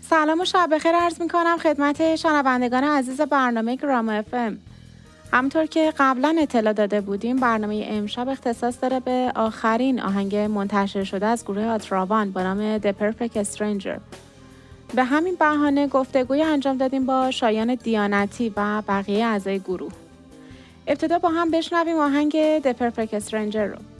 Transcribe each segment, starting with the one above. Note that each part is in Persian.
سلام و شب بخیر عرض می کنم خدمت شنوندگان عزیز برنامه گراما اف ام. همطور که قبلا اطلاع داده بودیم برنامه امشب اختصاص داره به آخرین آهنگ منتشر شده از گروه آتراوان با نام The Perfect Stranger. به همین بهانه گفتگوی انجام دادیم با شایان دیانتی و بقیه اعضای گروه. ابتدا با هم بشنویم آهنگ The Perfect Stranger رو.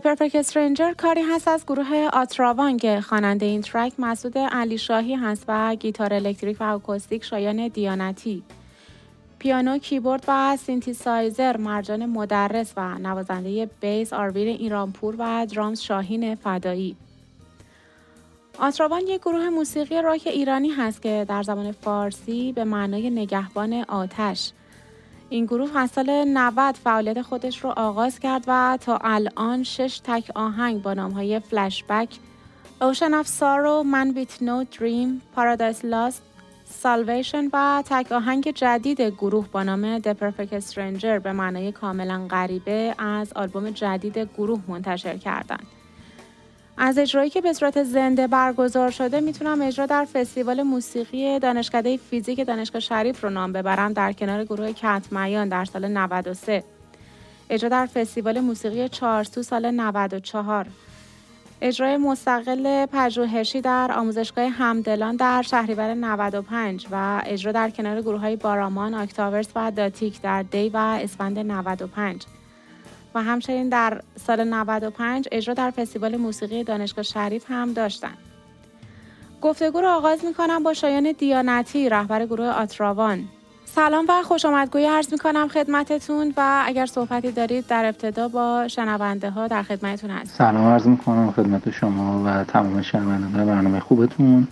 Perfect Stranger کاری هست از گروه آتراوان که خواننده این ترک مسعود علی شاهی هست و گیتار الکتریک و اکوستیک شایان دیانتی. پیانو، کیبورد و سینتیسایزر مرجان مدرس و نوازنده bass آرویر ایرانپور و drums شاهین فدایی. آتراوان یک گروه موسیقی راک ایرانی هست که در زبان فارسی به معنای نگهبان آتش. این گروه از سال 90 فعالیت خودش رو آغاز کرد و تا الان شش تک آهنگ با نام های فلشبک، Ocean of Sorrow, Man with No Dream, Paradise Lost, Salvation و تک آهنگ جدید گروه با نام The Perfect Stranger به معنای کاملا غریبه از آلبوم جدید گروه منتشر کردند. از اجرایی که به صورت زنده برگزار شده می‌تونم اجرا در فستیوال موسیقی دانشکده فیزیک دانشگاه شریف رو نام ببرم در کنار گروه کتمیان در سال 93 اجرا در فستیوال موسیقی چارسو سال 94 اجرای مستقل پژوهشی در آموزشگاه همدلان در شهریور 95 و اجرا در کنار گروه های بارامان، آکتاورس و داتیک در دی و اسفند 95 و همچنین در سال 95 اجرا در فستیوال موسیقی دانشگاه شریف هم داشتند. گفتگو رو آغاز می کنم با شایان دیانتی رهبر گروه آتراوان. سلام و خوش آمدگویی عرض می کنم خدمتتون و اگر صحبتی دارید در ابتدا با شنونده ها در خدمتتون هست سلام عرض می کنم خدمت شما و تمام شنونده برنامه خوبتون.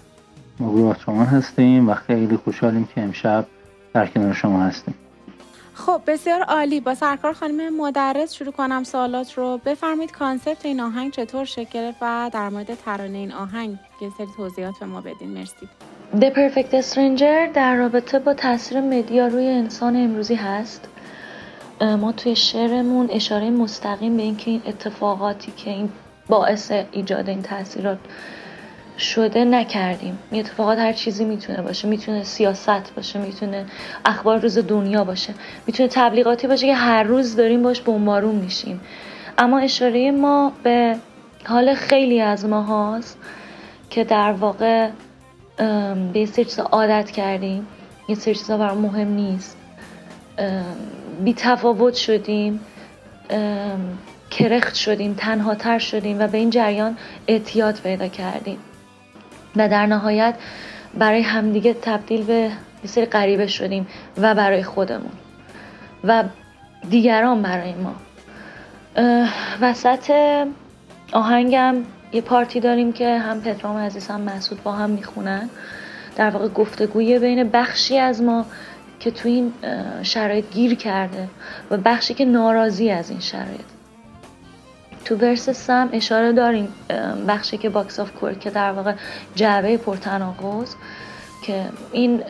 ما گروه آتراوان هستیم و خیلی خوشحالیم که امشب در کنار شما هستیم. خب بسیار عالی. با سرکار خانم مدرس شروع کنم سوالات رو. بفرمایید کانسپت این آهنگ چطور شکل و در مورد ترانه این آهنگ یه سری توضیحات به ما بدین. مرسی. The Perfect Stranger در رابطه با تاثیر مدیا روی انسان امروزی هست. ما توی شعرمون اشاره مستقیم به اینکه این اتفاقاتی که این باعث ایجاد این تاثیرات شده نکردیم. این اتفاقات هر چیزی می‌تونه باشه. می‌تونه سیاست باشه می‌تونه اخبار روز دنیا باشه. می‌تونه تبلیغاتی باشه که هر روز داریم باش بمبارون میشیم. اما اشاره ما به حال خیلی از ما هاست که در واقع به یه چیزا عادت کردیم. یه سری چیزا برای مهم نیست. بی تفاوت شدیم. کرخت شدیم تنها تر شدیم و به این جریان اعتیاد پیدا کردیم. و در نهایت برای همدیگه تبدیل به یه سری شدیم و برای خودمون و دیگران برای ما. وسط آهنگم یه part ی داریم که هم پدرام عزیز هم مسعود با هم می‌خونن. در واقع گفتگوی بین بخشی از ما که تو این شرایط گیر کرده و بخشی که ناراضی از این شرایط. تو ورس سم اشاره داریم بخشی که box of کور که در واقع جعبه پرتناقض که این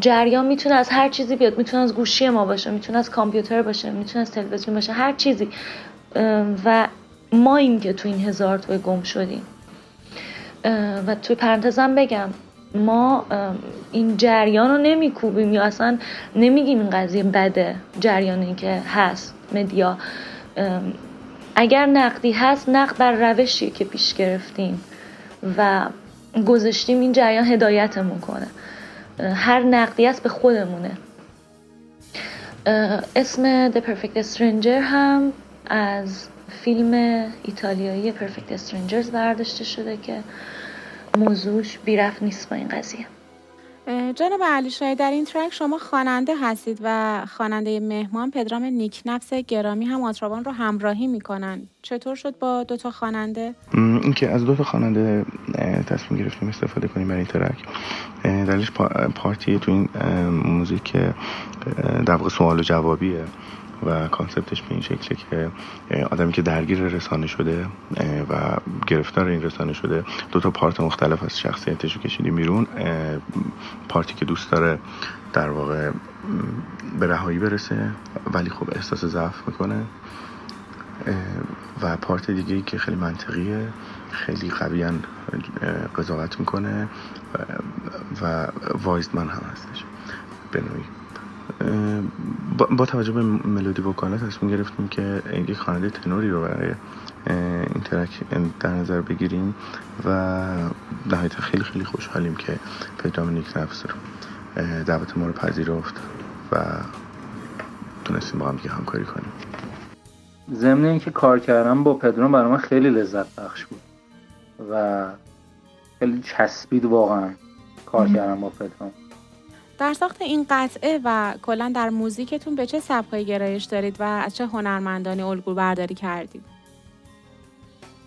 جریان می‌تونه از هر چیزی بیاد می‌تونه از گوشی ما باشه می‌تونه از کامپیوتر باشه می‌تونه از تلویزیون باشه هر چیزی. و ما این که تو این هزار توی گم شدیم. و توی پرانتزم بگم ما این جریان رو نمیکوبیم یا اصلا نمیگیم این قضیه بده جریانی که هست مدیا. اگر نقدی هست نقد بر روشی که پیش گرفتیم و گذاشتیم این جریان هدایتمون کنه. هر نقدی است به خودمونه. اسم The Perfect Stranger هم از فیلم ایتالیایی Perfect Strangers برداشته شده که موضوعش بیرفت نیست با این قضیه. جناب علی شاید در این ترک شما خواننده هستید و خواننده مهمان پدرام نیکنفس گرامی هم آترابان رو همراهی می‌کنن. چطور شد با دو تا خواننده؟ اینکه از دو تا خواننده تصمیم گرفتیم استفاده کنیم برای این ترک. دلیلش پارتی تو این موزیک در واقع سوال و جوابیه. و کانسپتش به این شکله که آدمی که درگیر رسانه شده و گرفتار این رسانه شده دو تا پارت مختلف از شخصیتش رو کشیدیم بیرون پارتی که دوست داره در واقع به رهایی برسه ولی خب احساس ضعف می‌کنه و پارت دیگه که خیلی منطقیه خیلی قویا قضاوت می‌کنه و وایزمن هم هستش. به نوعی. با, توجه به ملودی وکالا تصمیم گرفتیم که یک خواننده تنوری رو برای این ترک در نظر بگیریم و نهایتا خیلی خیلی خوشحالیم که پدرام نیک نفس رو دعوت ما رو پذیرفت و تونستیم با هم همکاری کنیم. ضمن اینکه کار کردم با پدرون برای من خیلی لذت بخش بود و خیلی چسبید واقعا کار کردم با پدرون در ساخت این قطعه و کلا در موزیکتون به چه سبکایی گرایش دارید و از چه هنرمندانی الگو برداری کردید؟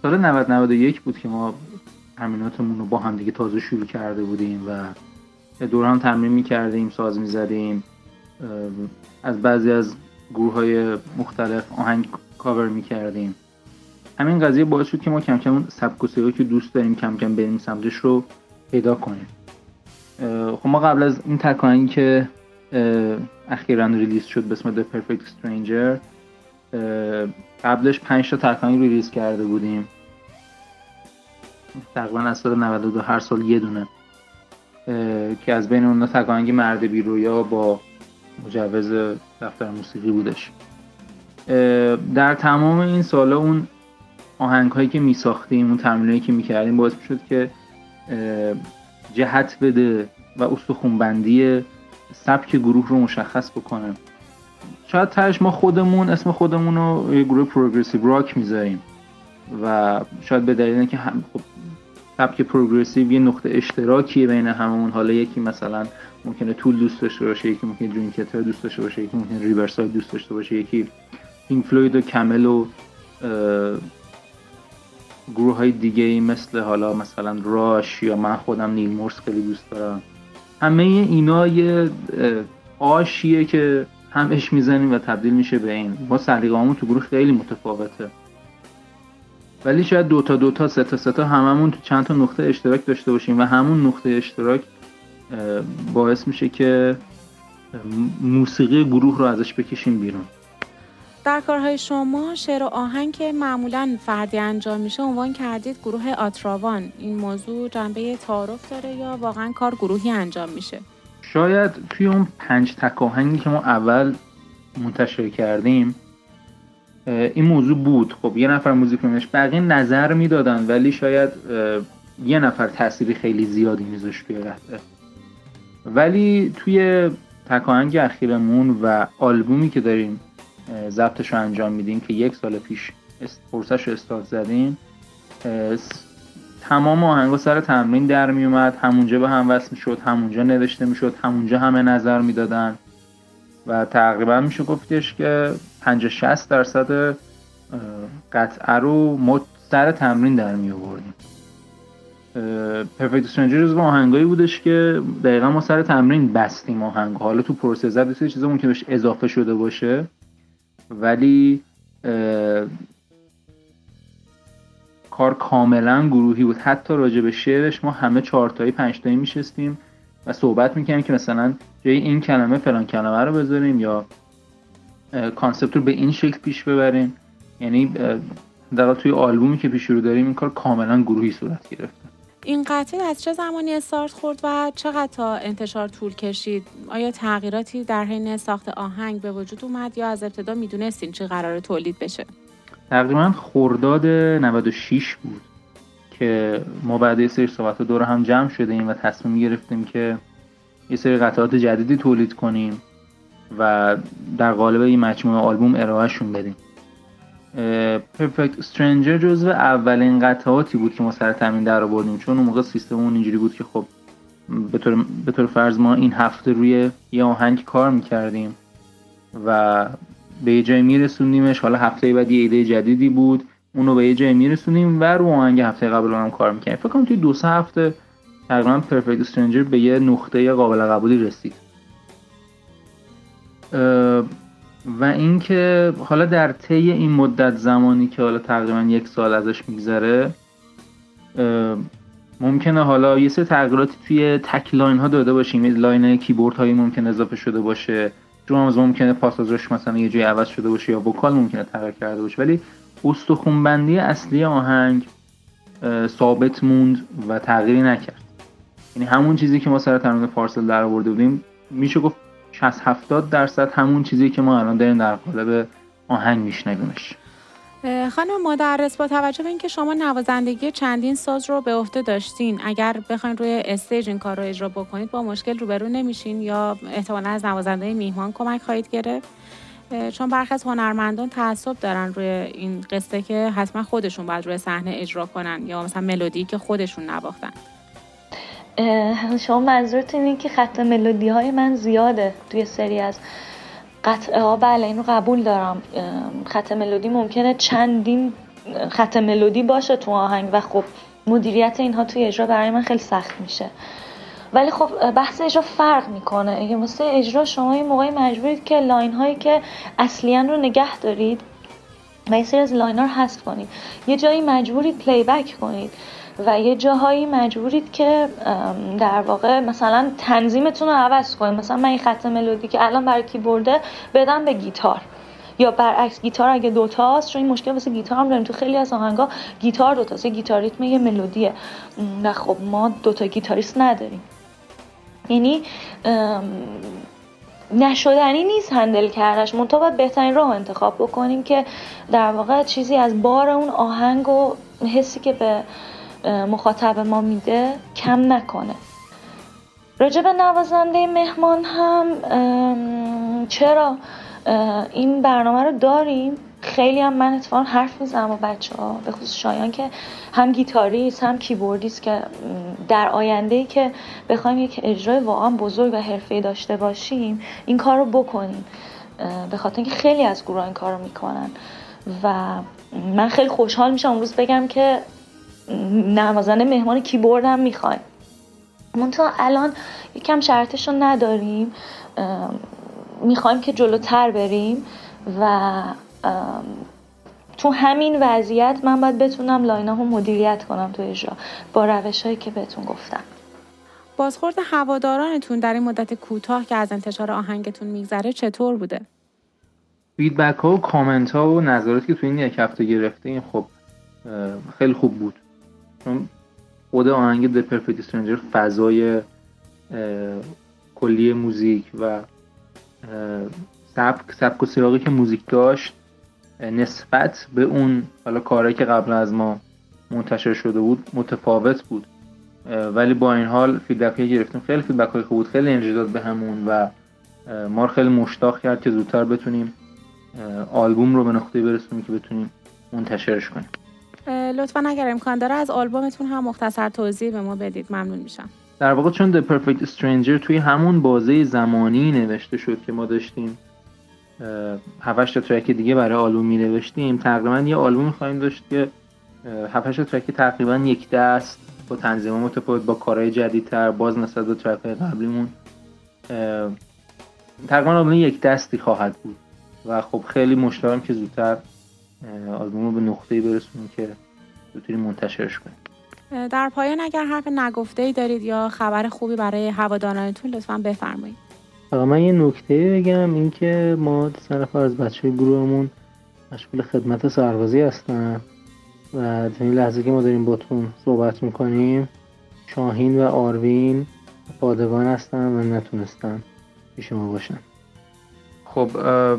سال 90 91 بود که ما تمریناتمون رو با هم دیگه تازه شروع کرده بودیم و دور هم تمرین می‌کردیم ساز می‌زدیم. از بعضی از گروه های مختلف آهنگ کاور می‌کردیم. همین قضیه باعث شد که ما کم کم سبکی که دوست داریم کم کم بریم سمتش رو پیدا کنیم. خب ما قبل از این track که اخیرا release شد به اسم The Perfect Stranger قبلش پنج تا track release کرده بودیم. تقریبا از سال 92 هر سال یه دونه. که از بین اون تکانگ مرد بیرویا با مجوز دفتر موسیقی بودش. در تمام این سالا اون آهنگ هایی که می ساختیم اون تمرینایی که می کردیم باعث می شد که جهت بده و استخونبندی سبک گروه رو مشخص بکنه. شاید ترش ما خودمون اسم خودمون رو یه گروه پروگرسیو راک می‌ذاریم. و شاید به دلیل اینکه هم خب سبک progressive یه نقطه اشتراکیه بین هممون. حالا یکی مثلا ممکنه Tool دوست داشته باشه یکی ممکنه Dream Theater دوست داشته باشه یکی ممکنه Riverside دوست داشته باشه یکی Pink Floyd و Camel و گروه های دیگه ای مثل حالا مثلا Rush یا من خودم Neal Morse خیلی دوست دارم. همه اینا یه آشیه که همش می‌زنیم و تبدیل میشه به این. ما سلیقه‌مون تو گروه خیلی متفاوته. ولی شاید دوتا دوتا سه تا سه تا هممون تو چند تا نقطه اشتراک داشته باشیم و همون نقطه اشتراک باعث میشه که موسیقی گروه رو ازش بکشیم بیرون. در کارهای شما شعر و آهنگ که معمولا فردی انجام میشه عنوان کردید گروه آتراوان. این موضوع جنبه تعارف داره یا واقعا کار گروهی انجام میشه؟ شاید توی اون پنج تک آهنگی که ما اول منتشر کردیم این موضوع بود. خب یه نفر موزیک میمش بقیه نظر می‌دادن ولی شاید یه نفر تأثیری خیلی زیادی میذاشت توی قطعه. ولی توی تکاهنگ اخیرمون و آلبومی که داریم ضبطش رو انجام میدیم که یک سال پیش پرسش رو استارت زدیم. تمام آهنگا سر تمرین در میومد. همونجا به هم وصل می‌شد همونجا نوشته می‌شد همونجا همه نظر می‌دادن. و تقریبا میشه گفتش که 50 60 درصد قطعه رو سر تمرین در می آوردیم. پرفکت استرنجر جزو آهنگایی بودش که دقیقا ما سر تمرین بستیم آهنگ حالا تو پروسه زد چیز چیزا ممکن بهش اضافه شده باشه. ولی کار کاملا گروهی بود. حتی راجع به شعرش ما همه چهارتایی پنجتایی میشستیم و صحبت می‌کنیم که مثلا جای این کلمه فلان کلمه رو بذاریم یا کانسپت رو به این شکل پیش ببریم. یعنی در توی آلبومی که پیش رو داریم این کار کاملا گروهی صورت گرفته این قطعه از چه زمانی استارت خورد و چقدر تا انتشار طول کشید؟ آیا تغییراتی در حین ساخت آهنگ به وجود اومد یا از ابتدا می‌دونستین چی قرار تولید بشه؟ تقریبا خورداد 96 بود که ما بعد یه سری صحبت دور هم جمع شدیم و تصمیم گرفتیم که یه سری قطعات جدیدی تولید کنیم و در قالب این مجموعه آلبوم ارائهشون بدیم پرفکت استرنجر جزو اولین قطعاتی بود که ما سر تامین در آوردیم چون اون موقع سیستممون اینجوری بود که خب به طور, به طور فرض ما این هفته روی یه آهنگ کار می‌کردیم و به یه جای میرسوندیمش. حالا هفته بعد یه ایده جدیدی بود اونو به یه جای میرسونیم و رو آهنگ هفته قبل هم کار می‌کنیم فکر کنم توی دو سه هفته تقریبا Perfect Stranger به یه نقطه قابل قبولی رسید. و اینکه حالا در طی این مدت زمانی که حالا تقریبا یک سال ازش میگذره ممکنه حالا یه سری تغییراتی توی تک line ها داده باشیم. line کیبورد هایی ممکنه اضافه شده باشه. drums ممکنه پاساژش مثلا یه جای عوض شده باشه یا vocal ممکنه تغییر کرده باشه. ولی استخونبندی اصلی آهنگ ثابت موند و تغییری نکرد. یعنی همون چیزی که ما سر ترانه پارسل در آورده بودیم میشه گفت 60 70 درصد همون چیزی که ما الان داریم در قالب آهنگ میشنویمش. خانم مدرس با توجه به اینکه شما نوازندگی چندین ساز رو به عهده داشتین اگر بخواین روی استیج این کار رو اجرا بکنید با مشکل روبرو نمیشین یا احتمالا از نوازنده میهمان کمک خواهید گرفت؟ چون برخی از هنرمندان تعصب دارن روی این قصه که حتما خودشون باید روی صحنه اجرا کنن یا مثلا ملودی که خودشون نواختن. شما منظورت اینه که خط ملودی های من زیاده توی سری از قطعه ها؟ بله اینو قبول دارم. خط ملودی ممکنه چندین خط ملودی باشه تو آهنگ و خب مدیریت اینها توی اجرا برای من خیلی سخت میشه. ولی خب بحث اجرا فرق می‌کنه. اگه واسه اجرا شما این موقعی مجبورید که لاین هایی که اصلیا رو نگه دارید و یه سری از line ها رو حذف کنید یه جایی مجبورید playback کنید. و یه جاهایی مجبورید که در واقع مثلا تنظیمتون رو عوض کنید. مثلا من این خط ملودی که الان برای کیبورده بدم به گیتار. یا برعکس گیتار اگه دوتاست چون این مشکل واسه گیتار هم داریم. تو خیلی از آهنگا گیتار دوتاست یه گیتار ریتم یه ملودیه. و خب ما دوتا گیتاریست نداریم. یعنی نشدنی نیست هندل کردش منتها باید بهترین راه انتخاب بکنیم که در واقع چیزی از بار اون آهنگ و حسی که به مخاطب ما میده کم نکنه. راجع به نوازنده مهمان هم چرا؟ این برنامه رو داریم. خیلی هم من اتفاقا حرف می‌زنم با بچه ها به خصوص شایان که هم گیتاریست هم کیبوردیست که در آینده ای که بخوایم یک اجرای واقعا بزرگ و حرفه‌ای داشته باشیم این کار رو بکنیم. به خاطر اینکه خیلی از گروه این کار رو می‌کنن. و من خیلی خوشحال میشم امروز بگم که نوازنده مهمان کیبورد هم می‌خوایم منتها الان یکم شرطش رو نداریم می‌خوایم که جلوتر بریم و تو همین وضعیت من باید بتونم لاینه رو مدیریت کنم تو اجرا با روش هایی که بهتون گفتم. بازخورد هوادارانتون در این مدت کوتاه که از انتشار آهنگتون میگذره چطور بوده؟ فیدبک ها و کامنت ها و نظراتی که تو این یک هفته گرفتیم خب خیلی خوب بود. چون خود آهنگ The Perfect Stranger فضای کلی موزیک و سبک سبک و سیاقی که موزیک داشت نسبت به اون حالا کاری که قبل از ما منتشر شده بود متفاوت بود. ولی با این حال feedback گرفتیم. خیلی feedback های خوب بود خیلی انرژی داد بهمون و ما خیلی مشتاق کرد که زودتر بتونیم آلبوم رو به نقطه برسونیم که بتونیم منتشرش کنیم. لطفا اگر امکان داره از آلبومتون هم مختصر توضیح به ما بدید. ممنون میشم. در واقع چون The Perfect Stranger توی همون بازه زمانی نوشته شد که ما داشتیم هفتش تا ترک دیگه برای آلبوم می نوشتیم تقریبا یه آلبوم خواهیم داشت که هفتش تا ترک تقریبا یک دست با تنظیم متفاوت با کارهای جدیدتر باز نسبت به ترک قبلیمون تقریبا آلبوم یک دستی خواهد بود. و خب خیلی مشتاقم که زودتر آلبوم رو به نقطه‌ای برسونیم که بتونیم منتشرش کنیم. در پایان اگر حرف نگفته ای دارید یا خبر خوبی برای هوادارانتون لطفا بفرمایید. من یه نکته بگم اینکه ما سه نفر از بچه گروهمون مشغول خدمت سربازی هستن و در این لحظه که ما داریم باتون صحبت می‌کنیم شاهین و آروین پادگان هستن و نتونستن پیش ما باشن. خب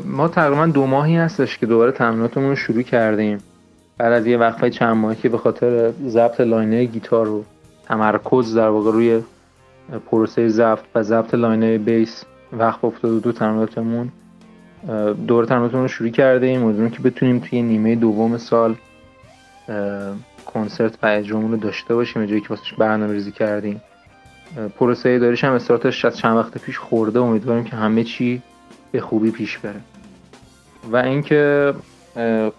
ما تقریبا دو ماهی هستش که دوباره تمریناتمون رو شروع کردیم. بعد از یه وقفه چند ماهی که به خاطر ضبط لاینه گیتار رو تمرکز در واقع روی پروسه ضبط و ضبط لاینه بیس وقت افتاد دو تمریناتمون دور تمریناتمون رو شروع کرده ایم امیدوارم که بتونیم توی نیمه دوم سال کنسرت و اجرامون رو داشته باشیم جایی که واسش برنامه ریزی کردیم. پروسه داریش هم استارتش از چند وقت پیش خورده. امیدواریم که همه چی به خوبی پیش بره. و اینکه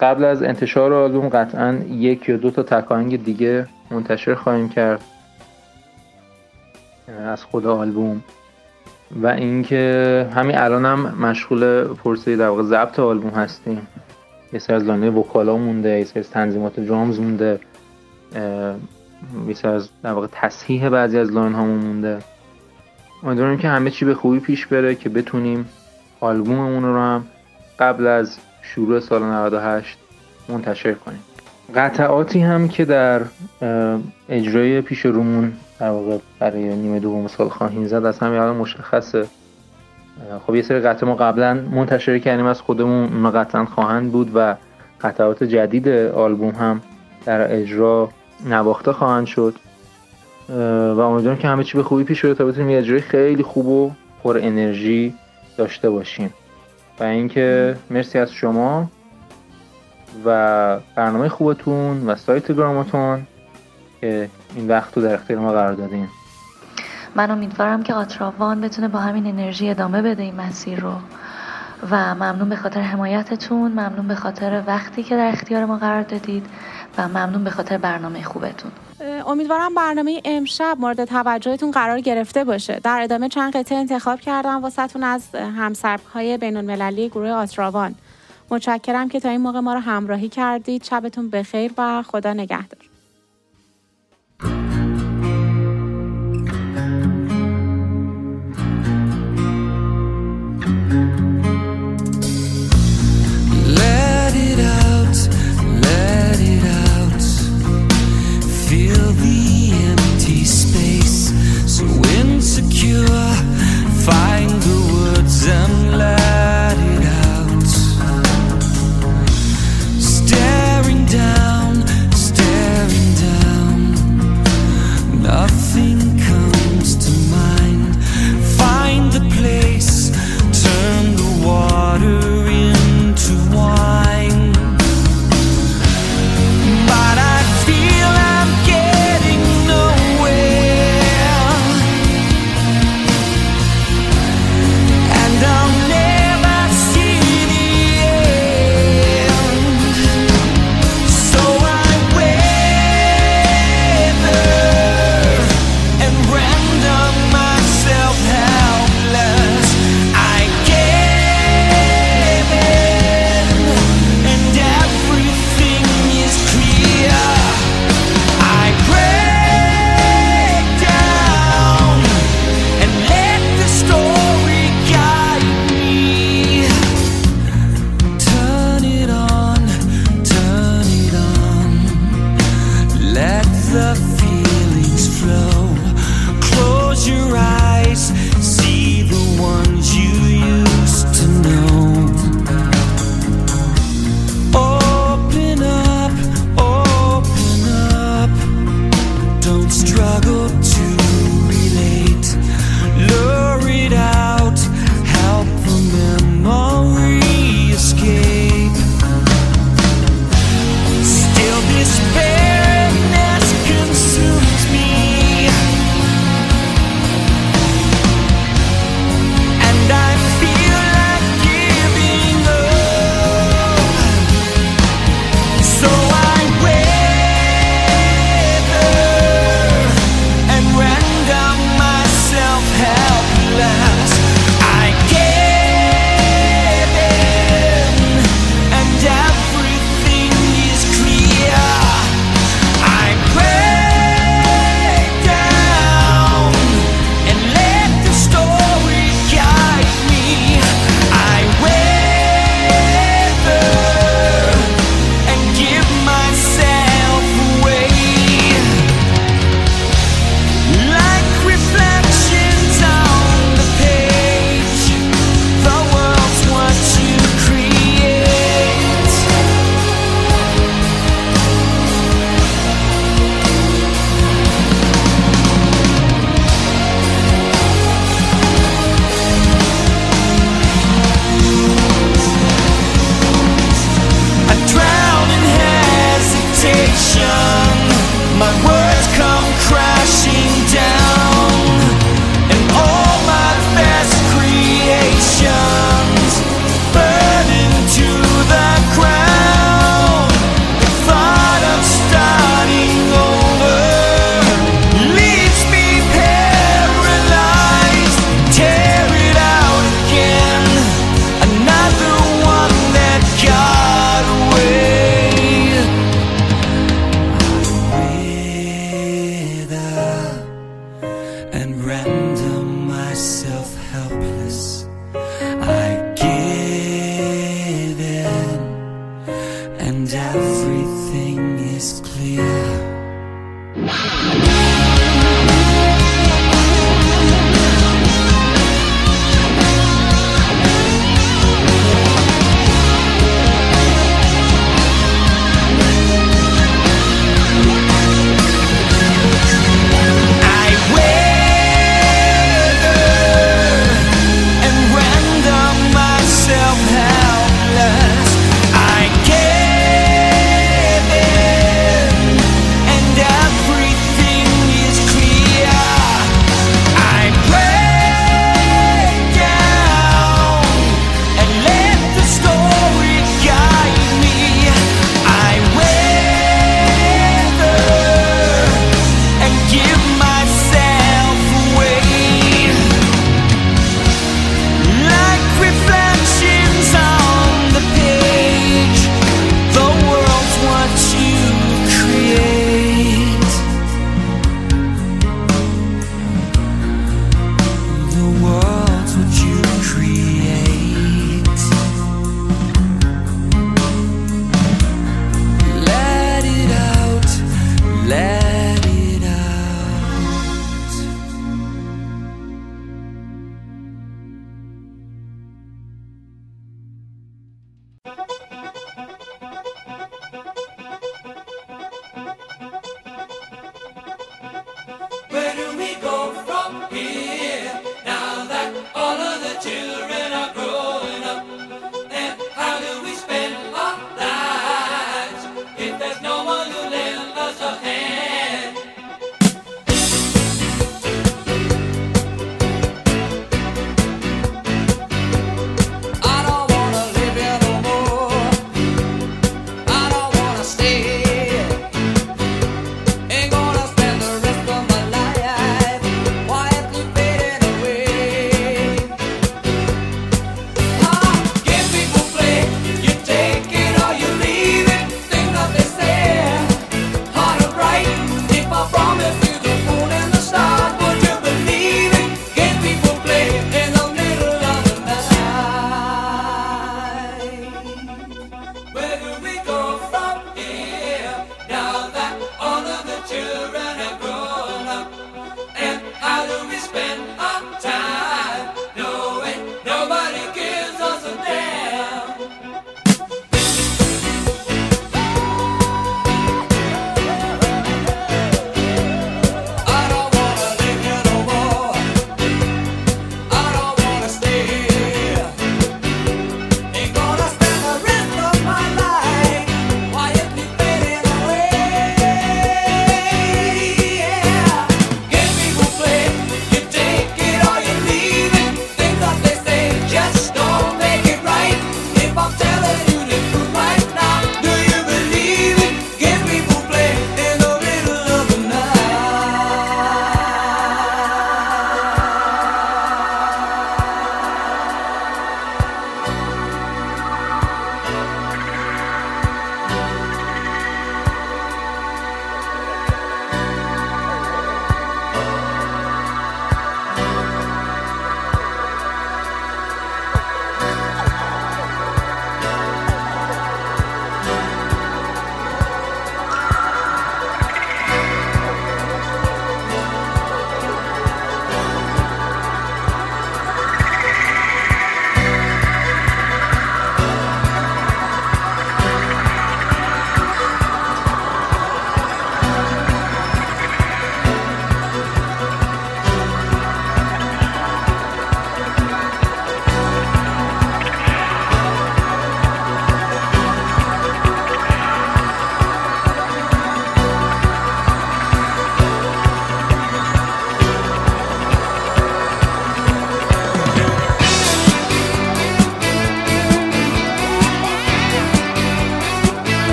قبل از انتشار آلبوم قطعا یک یا دو تا تکاهنگ دیگه منتشر خواهیم کرد. از خود آلبوم. و اینکه همین الان هم مشغول پرسه در واقع ضبط آلبوم هستیم. یه سر از لانه وکالا مونده یه سر از تنظیمات درامز مونده. یه سر از در واقع تصحیح بعضی از لاین هامون مونده. امیدوارم که همه چی به خوبی پیش بره که بتونیم آلبوممون رو هم قبل از شروع سال 98 منتشر کنیم. قطعاتی هم که در اجرای پیش رومون در واقع برای نیمه دوم سال خواهیم زد از همین الان مشخصه. خب یه سری قطعه ما قبلا منتشر کردیم از خودمون اونا قطعا خواهند بود و قطعات جدید آلبوم هم در اجرا نواخته خواهند شد. و امیدوارم که همه چی به خوبی پیش بره تا بتونیم یه اجرای خیلی خوب و پر انرژی داشته باشیم. و اینکه مرسی از شما و برنامه خوبتون و سایت گراماتون که این وقت رو در اختیار ما قرار دادین. من امیدوارم که آتراوان بتونه با همین انرژی ادامه بده این مسیر رو. و ممنون به خاطر حمایتتون ممنون به خاطر وقتی که در اختیار ما قرار دادید و ممنون به خاطر برنامه خوبتون. امیدوارم برنامه امشب مورد توجهتون قرار گرفته باشه. در ادامه چند قطعه انتخاب کردم واسهتون از همسرک های بین المللی گروه آتراوان. متشکرم که تا این موقع ما رو همراهی کردید. شبتون بخیر و خدا نگهدار.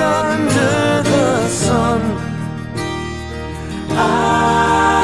Under the sun. I